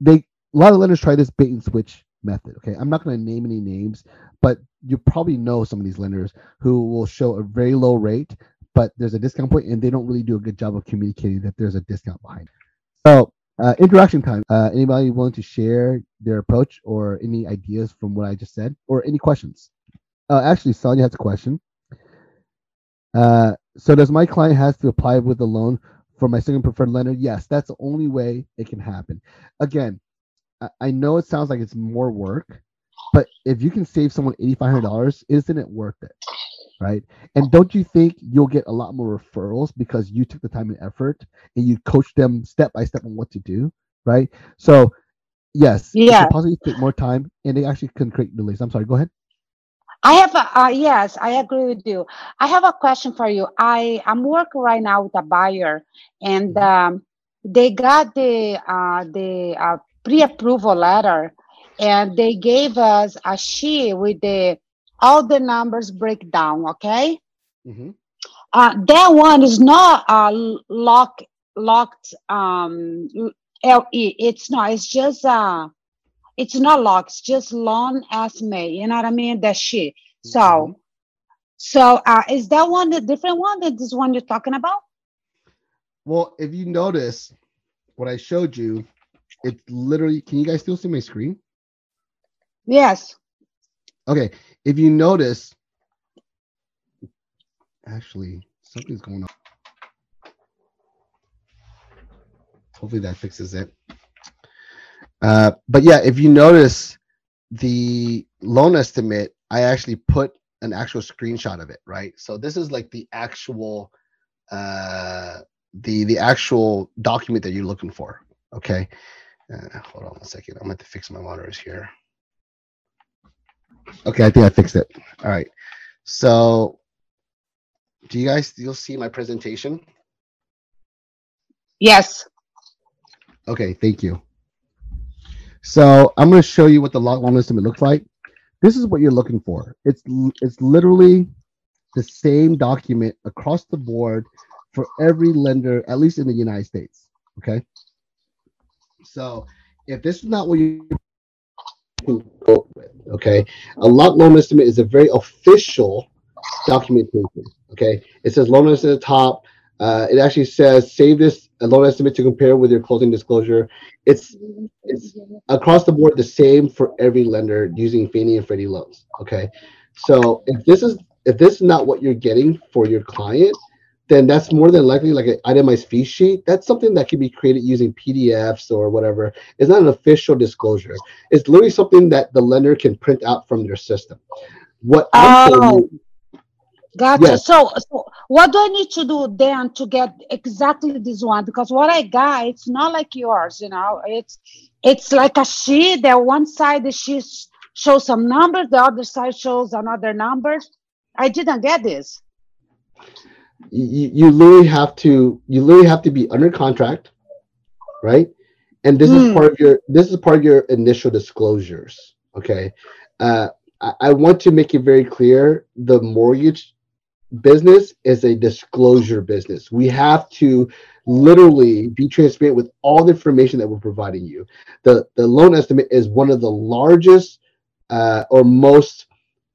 they a lot of lenders try this bait and switch method. Okay, I'm not going to name any names, but you probably know some of these lenders who will show a very low rate, but there's a discount point, and they don't really do a good job of communicating that there's a discount behind. It. So uh, interaction time. Uh, anybody willing to share their approach or any ideas from what I just said, or any questions? Uh, actually, Sonia has a question. Uh, so does my client has to apply with a loan for my second preferred lender? Yes, that's the only way it can happen. Again, I, I know it sounds like it's more work, but if you can save someone $8,500, isn't it worth it? Right. And don't you think you'll get a lot more referrals because you took the time and effort and you coach them step by step on what to do? Right. So, yes, yeah, possibly take more time and they actually can create delays. I'm sorry, go ahead. I have a, uh, yes, I agree with you. I have a question for you. I I'm working right now with a buyer, and mm-hmm. um, they got the uh, the uh, pre-approval letter, and they gave us a sheet with the all the numbers breakdown. Okay, mm-hmm. uh, that one is not uh, lock locked um, LE. It's not. It's just uh it's not locked, it's just as estimate. You know what I mean? That shit. So, mm-hmm. so uh, is that one the different one than this one you're talking about? Well, if you notice what I showed you, it's literally. Can you guys still see my screen? Yes. Okay. If you notice, actually, something's going on. Hopefully that fixes it. Uh, but yeah, if you notice the loan estimate, I actually put an actual screenshot of it, right? So this is like the actual uh the the actual document that you're looking for. Okay. Uh, hold on a second. I'm going to fix my monitors here. Okay, I think I fixed it. All right. So do you guys still see my presentation? Yes. Okay, thank you. So I'm going to show you what the loan estimate looks like. This is what you're looking for. It's it's literally the same document across the board for every lender, at least in the United States. Okay. So if this is not what you okay, a lot loan estimate is a very official documentation. Okay, it says loan estimate at the top. Uh, it actually says save this loan estimate to compare with your closing disclosure. It's it's across the board the same for every lender using Fannie and Freddie loans. Okay, so if this is if this is not what you're getting for your client, then that's more than likely like an itemized fee sheet. That's something that can be created using PDFs or whatever. It's not an official disclosure. It's literally something that the lender can print out from their system. What I'm oh. Gotcha. Yes. So, so, what do I need to do then to get exactly this one? Because what I got, it's not like yours, you know. It's it's like a sheet that one side the sheet shows some numbers, the other side shows another numbers. I didn't get this. You, you literally have to you literally have to be under contract, right? And this mm. is hmm. part of your this is part of your initial disclosures. Okay. Uh, I, I want to make it very clear the mortgage business is a disclosure business. We have to literally be transparent with all the information that we're providing you. The, the loan estimate is one of the largest uh, or most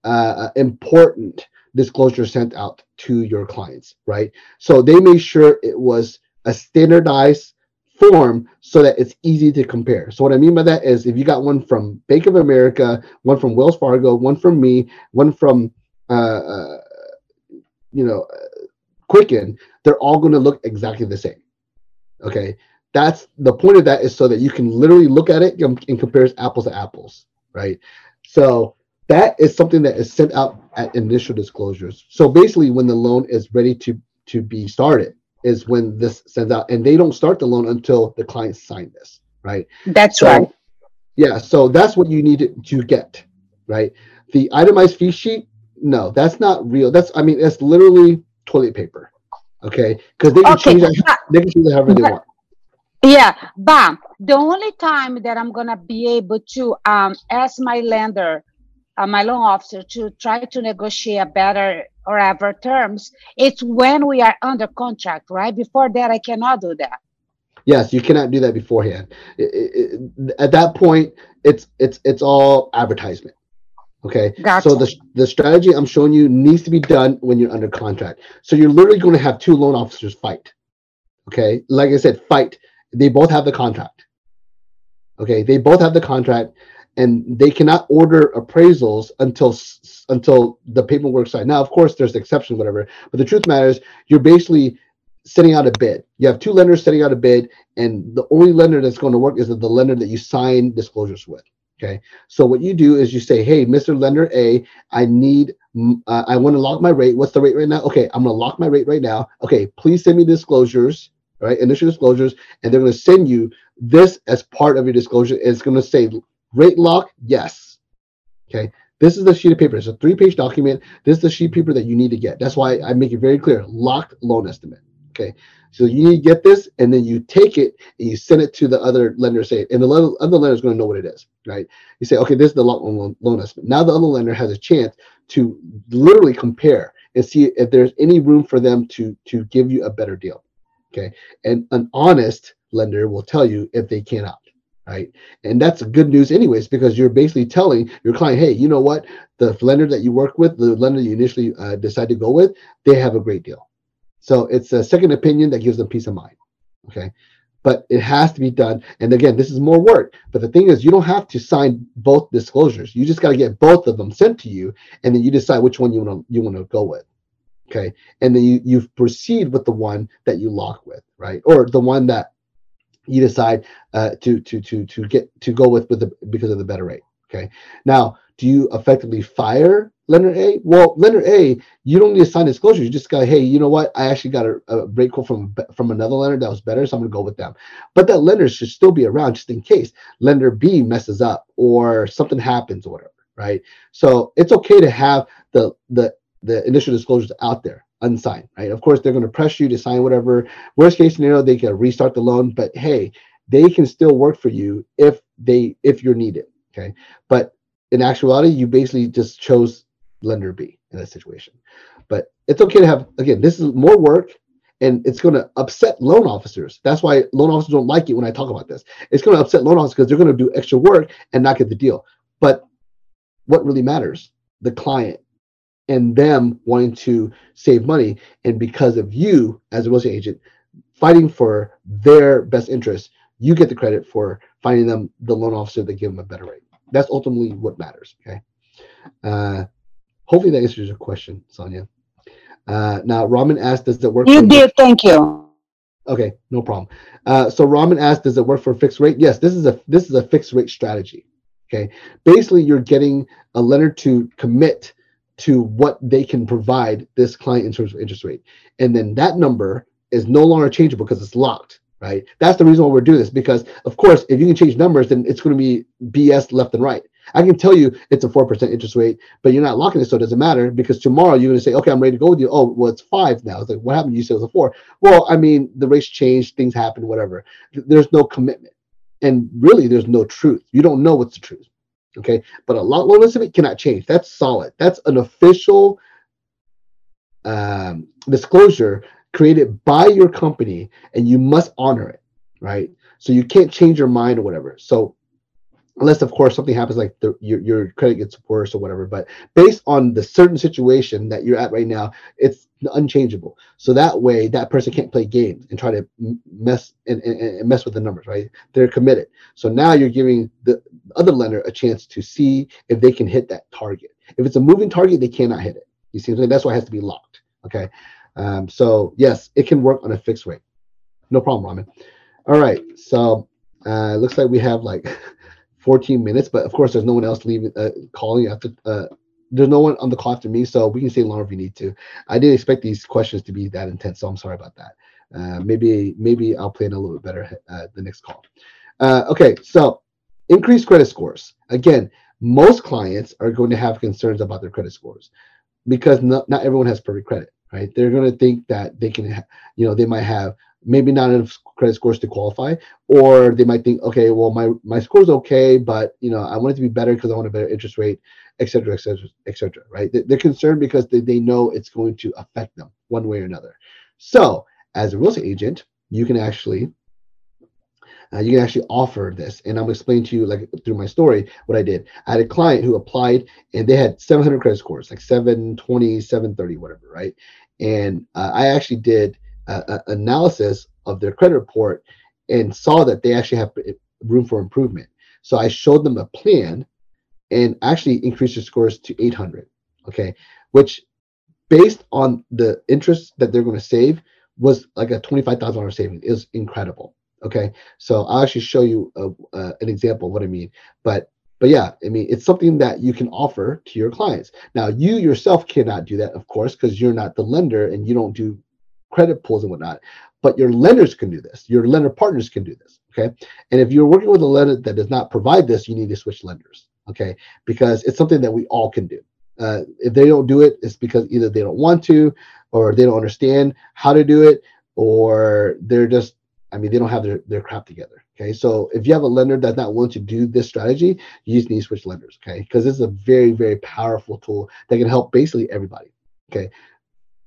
uh, important disclosure sent out to your clients, right? So they made sure it was a standardized form so that it's easy to compare. So what I mean by that is if you got one from Bank of America, one from Wells Fargo, one from me, one from uh, uh you know, Quicken, they're all going to look exactly the same. Okay, that's the point of that is so that you can literally look at it and, and compare apples to apples, right? So that is something that is sent out at initial disclosures. So basically, when the loan is ready to to be started, is when this sends out, and they don't start the loan until the client signed this, right? That's so, right. Yeah, so that's what you need to, to get, right? The itemized fee sheet no, that's not real. That's I mean, that's literally toilet paper. Okay, because they can okay. change that. They can change that however they want. Yeah, but the only time that I'm gonna be able to um, ask my lender, uh, my loan officer, to try to negotiate a better or ever terms, it's when we are under contract, right? Before that, I cannot do that. Yes, you cannot do that beforehand. It, it, it, at that point, it's it's it's all advertisement. Okay. Gotcha. So the the strategy I'm showing you needs to be done when you're under contract. So you're literally going to have two loan officers fight. Okay. Like I said, fight. They both have the contract. Okay. They both have the contract, and they cannot order appraisals until until the paperwork signed. Now, of course, there's exceptions, whatever. But the truth matters. You're basically setting out a bid. You have two lenders setting out a bid, and the only lender that's going to work is the lender that you sign disclosures with. Okay. So what you do is you say, hey, Mr. Lender A, I need, uh, I want to lock my rate. What's the rate right now? Okay, I'm going to lock my rate right now. Okay, please send me disclosures, right? Initial disclosures, and they're going to send you this as part of your disclosure. It's going to say rate lock, yes. Okay. This is the sheet of paper. It's a three-page document. This is the sheet of paper that you need to get. That's why I make it very clear. Locked loan estimate. Okay. So you need to get this, and then you take it and you send it to the other lender. Say, and the other lender is going to know what it is, right? You say, okay, this is the loan, loan estimate. Now the other lender has a chance to literally compare and see if there's any room for them to to give you a better deal. Okay, and an honest lender will tell you if they cannot right? And that's good news, anyways, because you're basically telling your client, hey, you know what? The lender that you work with, the lender you initially uh, decide to go with, they have a great deal. So it's a second opinion that gives them peace of mind. Okay. But it has to be done. And again, this is more work. But the thing is, you don't have to sign both disclosures. You just got to get both of them sent to you, and then you decide which one you want to you want to go with. Okay. And then you you proceed with the one that you lock with, right? Or the one that you decide uh, to to to to get to go with with the because of the better rate. Okay. Now, do you effectively fire lender A? Well, lender A, you don't need to sign disclosure. You just go, hey, you know what? I actually got a, a break quote from from another lender that was better, so I'm gonna go with them. But that lender should still be around just in case lender B messes up or something happens or whatever, right? So it's okay to have the the the initial disclosures out there unsigned, right? Of course, they're going to pressure you to sign whatever. Worst case scenario, they can restart the loan, but hey, they can still work for you if they if you're needed. Okay, but in actuality, you basically just chose lender B in that situation. But it's okay to have, again, this is more work and it's going to upset loan officers. That's why loan officers don't like it when I talk about this. It's going to upset loan officers because they're going to do extra work and not get the deal. But what really matters? The client and them wanting to save money. And because of you as a real estate agent fighting for their best interest, you get the credit for finding them the loan officer that give them a better rate. That's ultimately what matters. Okay. Uh, hopefully that answers your question, Sonia. Uh, now, Raman asked, does it work? You did. Thank you. Okay, no problem. Uh, so Raman asked, does it work for fixed rate? Yes, this is a this is a fixed rate strategy. Okay, basically you're getting a lender to commit to what they can provide this client in terms of interest rate, and then that number is no longer changeable because it's locked right? That's the reason why we're doing this because, of course, if you can change numbers, then it's going to be BS left and right. I can tell you it's a 4% interest rate, but you're not locking it, so it doesn't matter because tomorrow you're going to say, okay, I'm ready to go with you. Oh, well, it's five now. It's like, what happened? You said it was a four. Well, I mean, the rates changed, things happen, whatever. There's no commitment. And really, there's no truth. You don't know what's the truth. Okay. But a lot loan estimate cannot change. That's solid. That's an official um, disclosure created by your company and you must honor it, right? So you can't change your mind or whatever. So unless of course something happens like the, your, your credit gets worse or whatever but based on the certain situation that you're at right now it's unchangeable so that way that person can't play games and try to mess and, and, mess with the numbers right they're committed so now you're giving the other lender a chance to see if they can hit that target if it's a moving target they cannot hit it you see that's why it has to be locked okay um, so yes, it can work on a fixed rate. No problem, Raman. All right. So uh, it looks like we have like 14 minutes, but of course there's no one else leaving uh, calling after. Uh, there's no one on the call after me, so we can stay longer if we need to. I didn't expect these questions to be that intense, so I'm sorry about that. Uh, maybe maybe I'll plan a little bit better uh, the next call. Uh, okay, so increased credit scores. Again, most clients are going to have concerns about their credit scores because not, not everyone has perfect credit right? They're going to think that they can, ha- you know, they might have maybe not enough credit scores to qualify, or they might think, okay, well, my my score's okay, but you know, I want it to be better because I want a better interest rate, et cetera, et cetera, et cetera, right? They're concerned because they, they know it's going to affect them one way or another. So, as a real estate agent, you can actually uh, you can actually offer this. And I'm explaining to you, like through my story, what I did. I had a client who applied and they had 700 credit scores, like 720, 730, whatever, right? And uh, I actually did a, a analysis of their credit report and saw that they actually have room for improvement. So I showed them a plan and actually increased their scores to 800. Okay, which based on the interest that they're going to save was like a $25,000 saving. is incredible. Okay, so I'll actually show you a, uh, an example of what I mean. But but yeah, I mean it's something that you can offer to your clients. Now you yourself cannot do that, of course, because you're not the lender and you don't do credit pulls and whatnot. But your lenders can do this. Your lender partners can do this. Okay, and if you're working with a lender that does not provide this, you need to switch lenders. Okay, because it's something that we all can do. Uh, if they don't do it, it's because either they don't want to, or they don't understand how to do it, or they're just, I mean, they don't have their, their crap together. Okay. So if you have a lender that's not willing to do this strategy, you just need to switch lenders. Okay. Because this is a very, very powerful tool that can help basically everybody. Okay.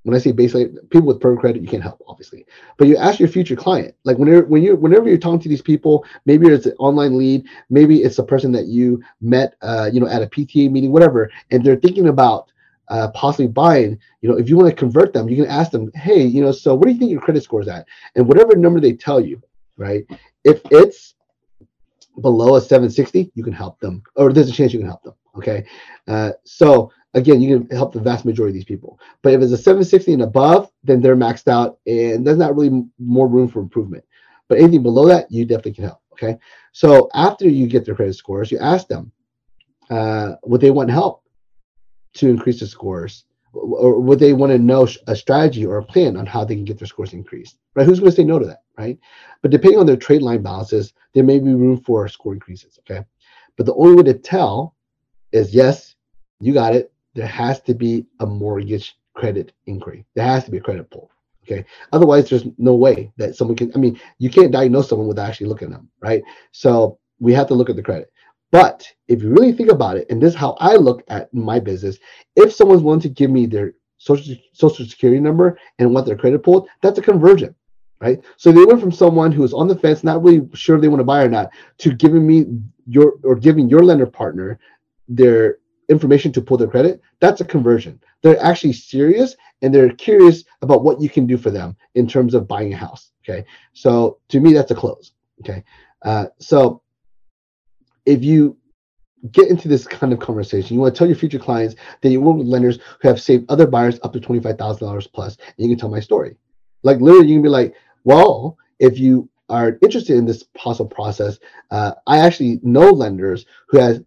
When I say basically people with pro credit, you can't help, obviously. But you ask your future client, like whenever when you whenever you're talking to these people, maybe it's an online lead, maybe it's a person that you met, uh, you know, at a PTA meeting, whatever, and they're thinking about uh, possibly buying, you know, if you want to convert them, you can ask them, hey, you know, so what do you think your credit score is at? And whatever number they tell you, right? If it's below a 760, you can help them, or there's a chance you can help them. Okay. Uh, so again, you can help the vast majority of these people. But if it's a 760 and above, then they're maxed out and there's not really more room for improvement. But anything below that, you definitely can help. Okay. So after you get their credit scores, you ask them, uh, would they want help to increase the scores? Or would they want to know a strategy or a plan on how they can get their scores increased? Right? Who's going to say no to that? Right? But depending on their trade line balances, there may be room for score increases. Okay. But the only way to tell is yes, you got it there has to be a mortgage credit inquiry. There has to be a credit pull. Okay. Otherwise, there's no way that someone can. I mean, you can't diagnose someone without actually looking at them, right? So we have to look at the credit. But if you really think about it, and this is how I look at my business, if someone's willing to give me their social social security number and want their credit pulled, that's a conversion, right? So they went from someone who is on the fence, not really sure if they want to buy or not, to giving me your or giving your lender partner their information to pull their credit, that's a conversion. They're actually serious and they're curious about what you can do for them in terms of buying a house. Okay. So to me, that's a close. Okay. Uh, so if you get into this kind of conversation, you want to tell your future clients that you work with lenders who have saved other buyers up to $25,000 plus, and you can tell my story. Like literally, you can be like, well, if you are interested in this possible process, uh, I actually know lenders who has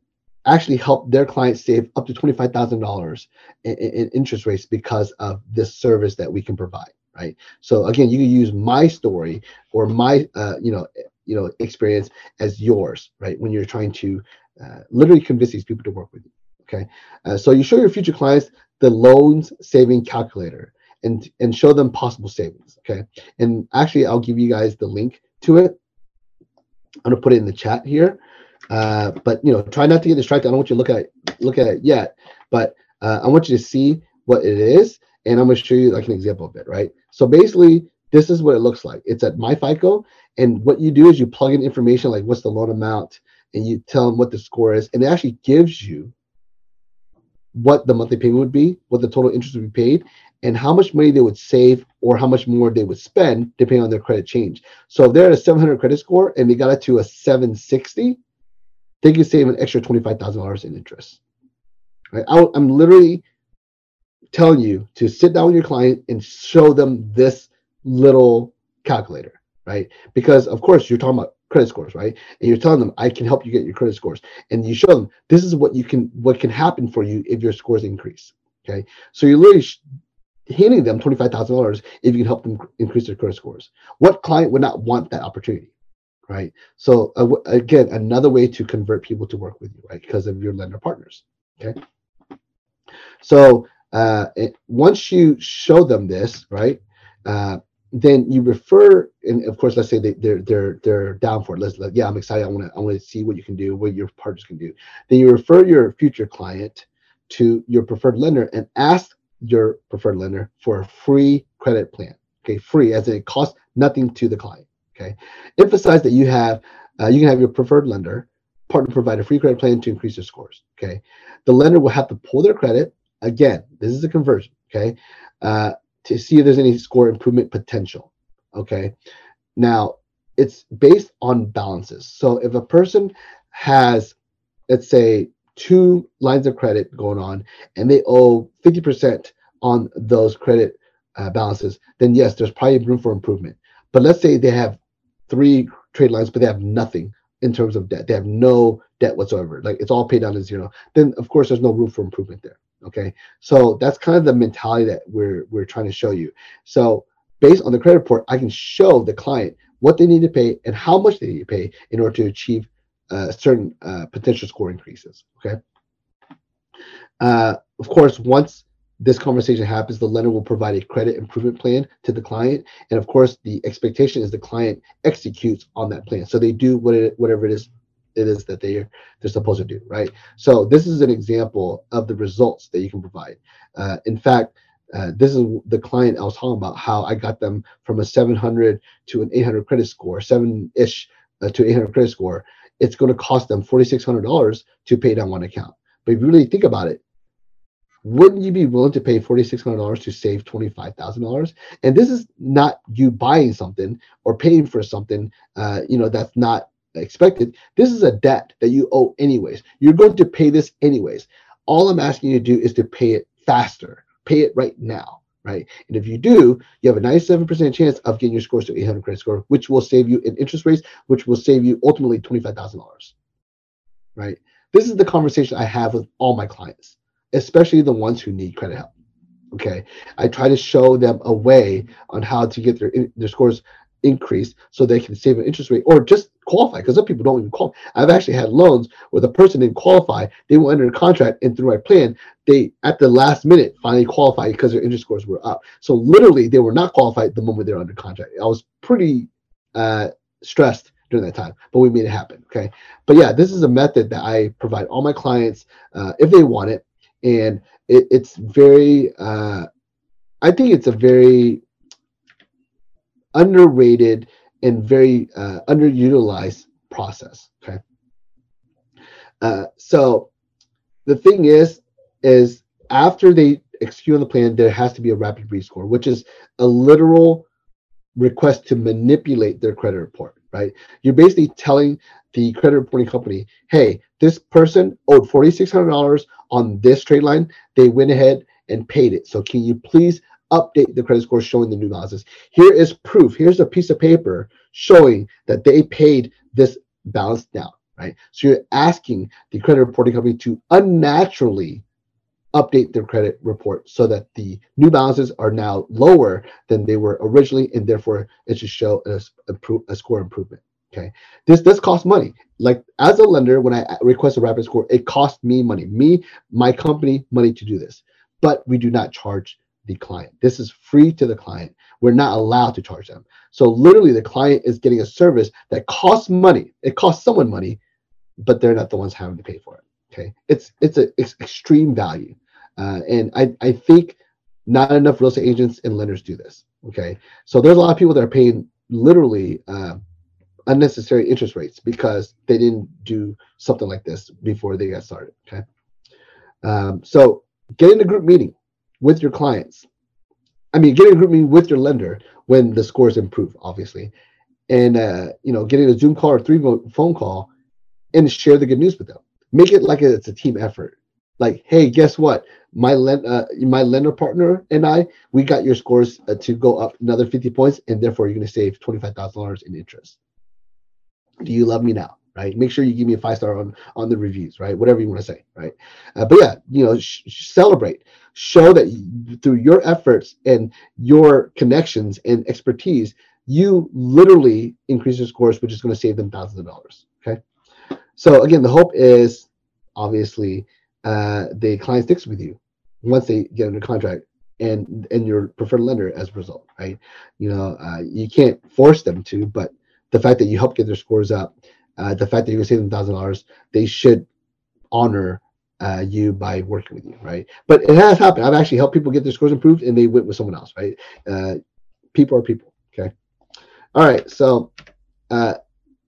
actually helped their clients save up to $25,000 in, in, interest rates because of this service that we can provide, right? So again, you can use my story or my, uh, you know, you know, experience as yours, right? When you're trying to uh, literally convince these people to work with you, okay? Uh, so you show your future clients the loans saving calculator and and show them possible savings, okay? And actually, I'll give you guys the link to it. I'm gonna put it in the chat here. Uh, but you know, try not to get distracted. I don't want you to look at look at it yet, but uh, I want you to see what it is, and I'm to show you like an example of it, right? So basically, this is what it looks like. It's at MyFICO, and what you do is you plug in information like what's the loan amount, and you tell them what the score is, and it actually gives you what the monthly payment would be, what the total interest would be paid, and how much money they would save or how much more they would spend depending on their credit change. So if they're at a 700 credit score and they got it to a 760, they can save an extra $25,000 in interest. Right? I, I'm literally telling you to sit down with your client and show them this little calculator, right? Because of course you're talking about credit scores, right? And you're telling them I can help you get your credit scores, and you show them this is what you can what can happen for you if your scores increase. Okay, so you're literally handing them twenty five thousand dollars if you can help them increase their credit scores. What client would not want that opportunity? right? So uh, again, another way to convert people to work with you, right? Because of your lender partners, okay? So uh, it, once you show them this, right, uh, then you refer, and of course, let's say they, they're they're they're down for it. Let's let, yeah, I'm excited. I want to I want to see what you can do, what your partners can do. Then you refer your future client to your preferred lender and ask your preferred lender for a free credit plan. Okay, free as it costs nothing to the client. Okay. Emphasize that you have uh, you can have your preferred lender partner provide a free credit plan to increase your scores. Okay. The lender will have to pull their credit. Again, this is a conversion. Okay. Uh, to see if there's any score improvement potential. Okay. Now, it's based on balances. So if a person has, let's say, two lines of credit going on and they owe 50% on those credit uh, balances, then yes, there's probably room for improvement. But let's say they have three trade lines, but they have nothing in terms of debt. They have no debt whatsoever. Like it's all paid down to zero. Then of course there's no room for improvement there. Okay. So that's kind of the mentality that we're we're trying to show you. So based on the credit report, I can show the client what they need to pay and how much they need to pay in order to achieve uh, certain uh, potential score increases. Okay. Uh, of course, once this conversation happens, the lender will provide a credit improvement plan to the client. And of course, the expectation is the client executes on that plan. So they do what it, whatever it is it is that they they're supposed to do, right? So this is an example of the results that you can provide. Uh, in fact, uh, this is the client I was talking about how I got them from a 700 to an 800 credit score, seven ish uh, to 800 credit score. It's going to cost them $4,600 to pay down one account. But if you really think about it, wouldn't you be willing to pay $4,600 to save $25,000? And this is not you buying something or paying for something, uh, you know, that's not expected. This is a debt that you owe anyways. You're going to pay this anyways. All I'm asking you to do is to pay it faster. Pay it right now, right? And if you do, you have a 97% chance of getting your scores to 800 credit score, which will save you in interest rates, which will save you ultimately $25,000, right? This is the conversation I have with all my clients especially the ones who need credit help. Okay, I try to show them a way on how to get their their scores increased so they can save an interest rate or just qualify because some people don't even qualify. I've actually had loans where the person didn't qualify, they went under a contract and through my plan, they at the last minute finally qualified because their interest scores were up. So literally they were not qualified the moment they're under contract. I was pretty uh, stressed during that time, but we made it happen. Okay, but yeah, this is a method that I provide all my clients uh, if they want it and it, it's very uh, i think it's a very underrated and very uh, underutilized process okay? Uh, so the thing is is after they execute on the plan there has to be a rapid rescore which is a literal request to manipulate their credit report right? You're basically telling the credit reporting company, hey, this person owed $4,600 on this trade line. They went ahead and paid it. So can you please update the credit score showing the new balances? Here is proof. Here's a piece of paper showing that they paid this balance down, right? So you're asking the credit reporting company to unnaturally update their credit report so that the new balances are now lower than they were originally, and therefore it should show a, a, a score improvement. Okay, this this costs money. Like as a lender, when I request a rapid score, it costs me money, me, my company, money to do this. But we do not charge the client. This is free to the client. We're not allowed to charge them. So literally, the client is getting a service that costs money. It costs someone money, but they're not the ones having to pay for it. Okay, it's it's a it's extreme value, uh, and I I think not enough real estate agents and lenders do this. Okay, so there's a lot of people that are paying literally. Uh, unnecessary interest rates because they didn't do something like this before they got started. Okay. Um, so get in a group meeting with your clients. I mean, getting a group meeting with your lender when the scores improve, obviously, and uh, you know, getting a Zoom call or three phone call, and share the good news with them. Make it like it's a team effort. Like, hey, guess what? My lend, uh, my lender partner and I, we got your scores uh, to go up another 50 points, and therefore you're going to save $25,000 in interest do you love me now right? Make sure you give me a five star on on the reviews right? Whatever you want to say right? Uh, but yeah you know sh- celebrate. Show that you, through your efforts and your connections and expertise you literally increase your scores which is going to save them thousands of dollars okay? So again the hope is obviously uh, the client sticks with you once they get under contract and and your preferred lender as a result right? You know uh, you can't force them to but the fact that you help get their scores up, uh, the fact that you're gonna save them thousand dollars, they should honor uh, you by working with you, right? But it has happened. I've actually helped people get their scores improved, and they went with someone else, right? Uh, people are people. Okay. All right. So uh,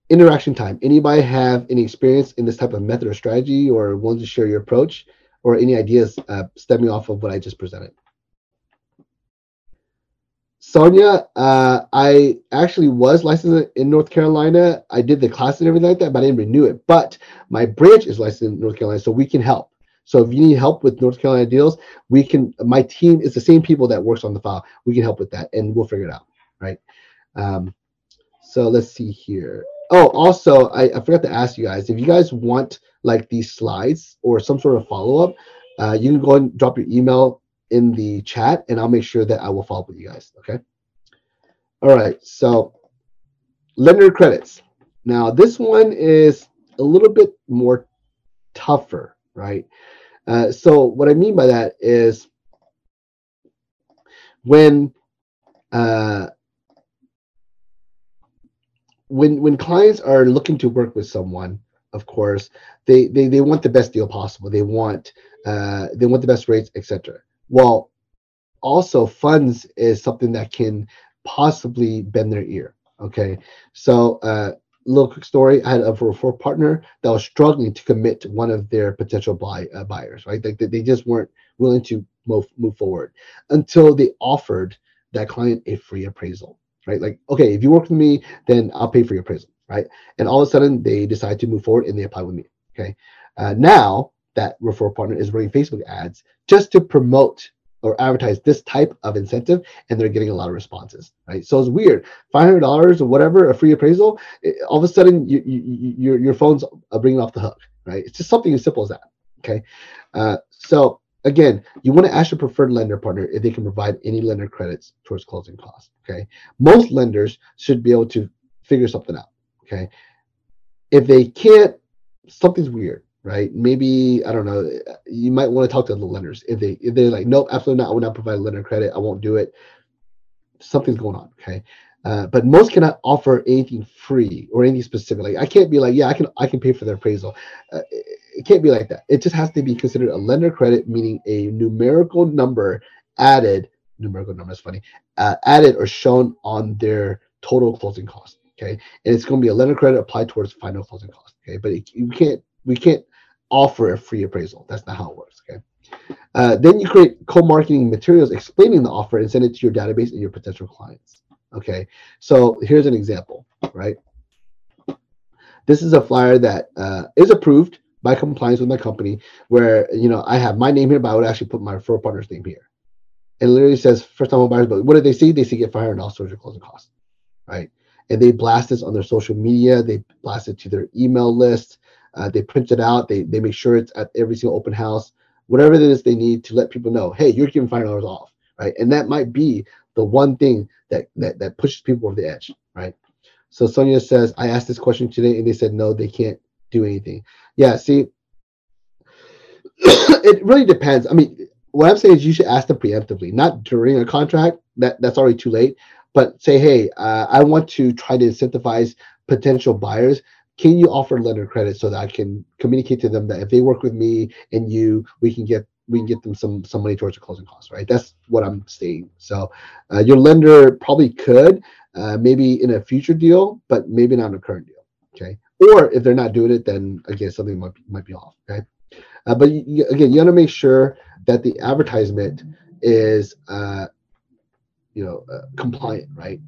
interaction time. Anybody have any experience in this type of method or strategy, or want to share your approach, or any ideas uh, stemming off of what I just presented? Sonia, uh, I actually was licensed in North Carolina. I did the class and everything like that, but I didn't renew it. But my branch is licensed in North Carolina, so we can help. So if you need help with North Carolina deals, we can. My team is the same people that works on the file. We can help with that, and we'll figure it out, right? Um, so let's see here. Oh, also, I, I forgot to ask you guys if you guys want like these slides or some sort of follow up, uh, you can go and drop your email in the chat, and I'll make sure that I will follow up with you guys. Okay. All right. So lender credits. Now this one is a little bit more tougher, right? Uh, so what I mean by that is when uh, when when clients are looking to work with someone, of course, they they, they want the best deal possible. They want uh, they want the best rates, etc. Well, also funds is something that can possibly bend their ear. Okay, so uh, little quick story. I had a referral partner that was struggling to commit to one of their potential buy uh, buyers. Right, like they, they just weren't willing to move move forward until they offered that client a free appraisal right? Like, okay, if you work with me, then I'll pay for your appraisal, right? And all of a sudden they decide to move forward and they apply with me. Okay. Uh, now that referral partner is running Facebook ads just to promote or advertise this type of incentive, and they're getting a lot of responses, right? So it's weird. Five hundred dollars or whatever, a free appraisal. All of a sudden, you, you, your your phone's bringing off the hook, right? It's just something as simple as that. Okay, uh, so Again, you want to ask your preferred lender partner if they can provide any lender credits towards closing costs. Okay. Most lenders should be able to figure something out. Okay. If they can't, something's weird, right? Maybe I don't know. You might want to talk to the lenders if they if they're like, nope, absolutely not. I will not provide lender credit. I won't do it. Something's going on. Okay. Uh, but most cannot offer anything free or anything specific. Like I can't be like, yeah, I can I can pay for their appraisal. Uh, it, it can't be like that. It just has to be considered a lender credit, meaning a numerical number added. Numerical number is funny. Uh, added or shown on their total closing cost. Okay, and it's going to be a lender credit applied towards final closing cost. Okay, but it, we can't we can't offer a free appraisal. That's not how it works. Okay. Uh, then you create co-marketing materials explaining the offer and send it to your database and your potential clients. Okay, so here's an example, right? This is a flyer that uh, is approved by compliance with my company, where you know I have my name here, but I would actually put my referral partner's name here. It literally says first time home buyers, but what did they see? They see get five hundred dollars towards your closing costs, right? And they blast this on their social media, they blast it to their email list, uh, they print it out, they they make sure it's at every single open house, whatever it is they need to let people know, hey, you're giving five dollars off, right? And that might be the one thing that, that that pushes people over the edge, right? So Sonia says, I asked this question today and they said no, they can't do anything. Yeah, see, it really depends. I mean, what I'm saying is you should ask them preemptively, not during a contract. That that's already too late. But say, hey, uh, I want to try to incentivize potential buyers. Can you offer lender credit so that I can communicate to them that if they work with me and you, we can get we can get them some some money towards the closing costs, right? That's what I'm saying. So uh, your lender probably could, uh, maybe in a future deal, but maybe not in a current deal. Okay. Or if they're not doing it, then again something might be, might be off. Okay. Uh, but you, again, you want to make sure that the advertisement is, uh, you know, uh, compliant, right?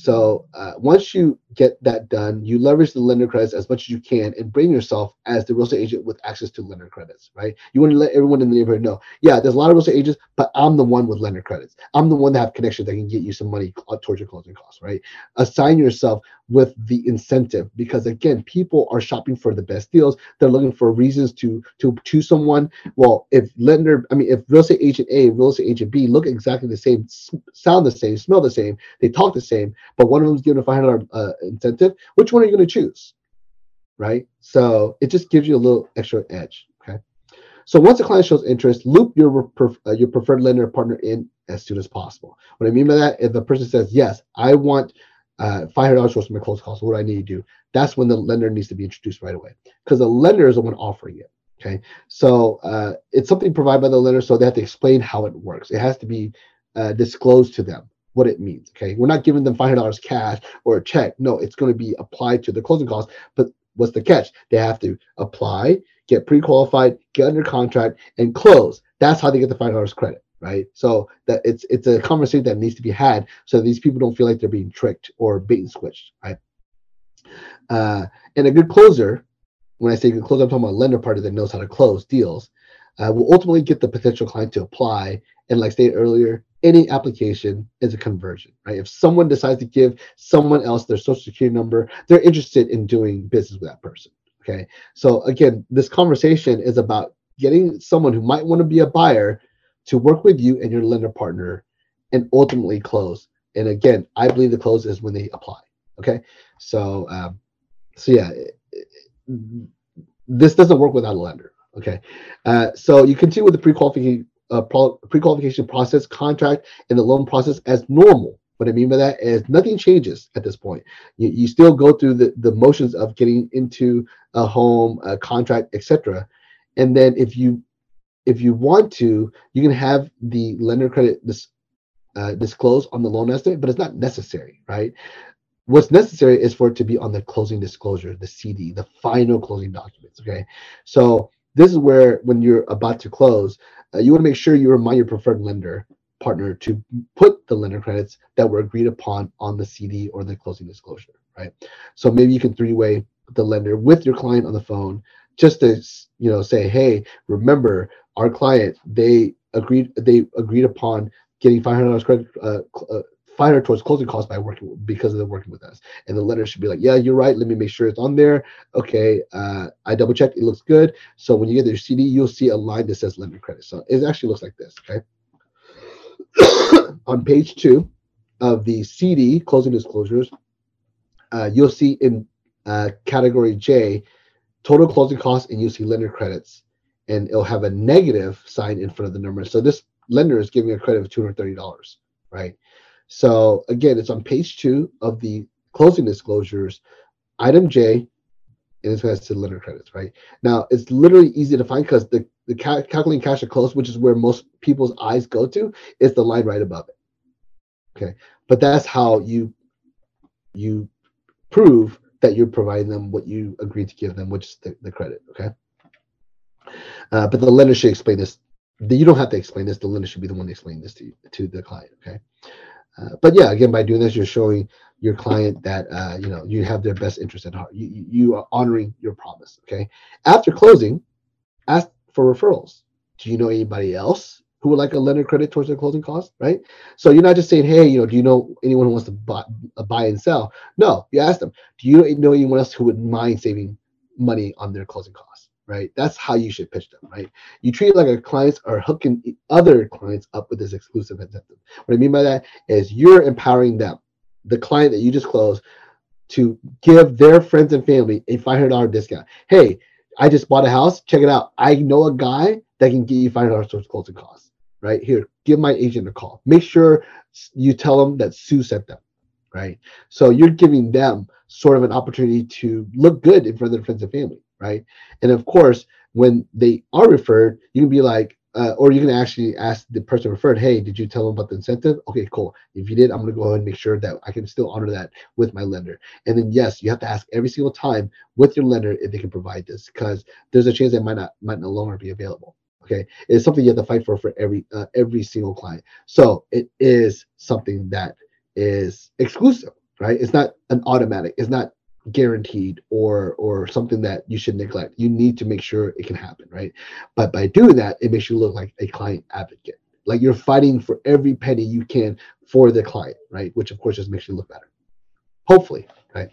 So uh, once you get that done, you leverage the lender credits as much as you can and bring yourself as the real estate agent with access to lender credits, right? You want to let everyone in the neighborhood know, yeah, there's a lot of real estate agents, but I'm the one with lender credits. I'm the one that have connections that can get you some money towards your closing costs, right? Assign yourself with the incentive because again, people are shopping for the best deals. They're looking for reasons to to choose someone. Well, if lender, I mean, if real estate agent A, real estate agent B look exactly the same, sound the same, smell the same, they talk the same, but one of them is given a five hundred uh, incentive, which one are you going to choose? Right. So it just gives you a little extra edge. Okay. So once a client shows interest, loop your uh, your preferred lender partner in as soon as possible. What I mean by that, if the person says yes, I want uh, $500 towards my close costs. What do I need to do? That's when the lender needs to be introduced right away because the lender is the one offering it. Okay. So uh, it's something provided by the lender, so they have to explain how it works. It has to be uh, disclosed to them. What it means. Okay, we're not giving them five hundred dollars cash or a check. No, it's going to be applied to the closing costs. But what's the catch? They have to apply, get pre-qualified, get under contract, and close. That's how they get the five dollars credit, right? So that it's it's a conversation that needs to be had so these people don't feel like they're being tricked or bait and switched, right? Uh, and a good closer, when I say good closer, I'm talking about a lender party that knows how to close deals, uh, will ultimately get the potential client to apply. And like stated earlier, any application is a conversion, right? If someone decides to give someone else their social security number, they're interested in doing business with that person. Okay. So again, this conversation is about getting someone who might want to be a buyer to work with you and your lender partner and ultimately close. And again, I believe the close is when they apply. Okay. So, um, so yeah, this doesn't work without a lender. Okay. Uh, so you continue with the pre-qualification pre-qualification process, contract, and the loan process as normal. What I mean by that is nothing changes at this point. You, you still go through the, the motions of getting into a home, a contract, etc. And then if you if you want to, you can have the lender credit this uh, disclose on the loan estimate, but it's not necessary, right? What's necessary is for it to be on the closing disclosure, the CD, the final closing documents. Okay, so this is where when you're about to close, uh, you want to make sure you remind your preferred lender partner to put the lender credits that were agreed upon on the CD or the closing disclosure, right? So maybe you can three-way the lender with your client on the phone just to you know say, hey, remember our client they agreed they agreed upon getting five hundred dollars credit uh, uh, finer towards closing costs by working because of them working with us. And the letter should be like, yeah, you're right. Let me make sure it's on there. Okay, uh, I double checked. It looks good. So when you get your CD, you'll see a line that says lender credit. So it actually looks like this. Okay. on page two of the CD closing disclosures, uh, you'll see in uh, category J total closing costs, and you'll see lender credits, and it'll have a negative sign in front of the number. So this lender is giving a credit of two hundred thirty dollars, right? So again, it's on page two of the closing disclosures, item J, and it has to lender credits, right? Now it's literally easy to find because the, the ca- calculating cash at close, which is where most people's eyes go to, is the line right above it. Okay. But that's how you you prove that you're providing them what you agreed to give them, which is the, the credit. Okay. Uh, but the lender should explain this. You don't have to explain this. The lender should be the one explaining this to you, to the client. Okay. Uh, but yeah, again, by doing this, you're showing your client that uh, you know you have their best interest at heart. You, you are honoring your promise. Okay. After closing, ask for referrals. Do you know anybody else who would like a lender credit towards their closing costs? Right. So you're not just saying, hey, you know, do you know anyone who wants to buy, uh, buy and sell? No, you ask them, do you know anyone else who would mind saving money on their closing costs? Right? That's how you should pitch them, right? You treat it like our clients are hooking other clients up with this exclusive incentive. What I mean by that is you're empowering them, the client that you just closed, to give their friends and family a $500 discount. Hey, I just bought a house. Check it out. I know a guy that can get you $500 towards closing costs. Right here, give my agent a call. Make sure you tell them that Sue sent them. Right. So you're giving them sort of an opportunity to look good in front of their friends and family right? And of course, when they are referred, you can be like, uh, or you can actually ask the person referred, hey, did you tell them about the incentive? Okay, cool. If you did, I'm going to go ahead and make sure that I can still honor that with my lender. And then yes, you have to ask every single time with your lender if they can provide this, because there's a chance that might not might no longer be available. Okay, it's something you have to fight for for every uh, every single client. So it is something that is exclusive, right? It's not an automatic. It's not guaranteed or or something that you should neglect. You need to make sure it can happen, right? But by doing that, it makes you look like a client advocate. Like you're fighting for every penny you can for the client, right? Which of course just makes you look better. Hopefully, right?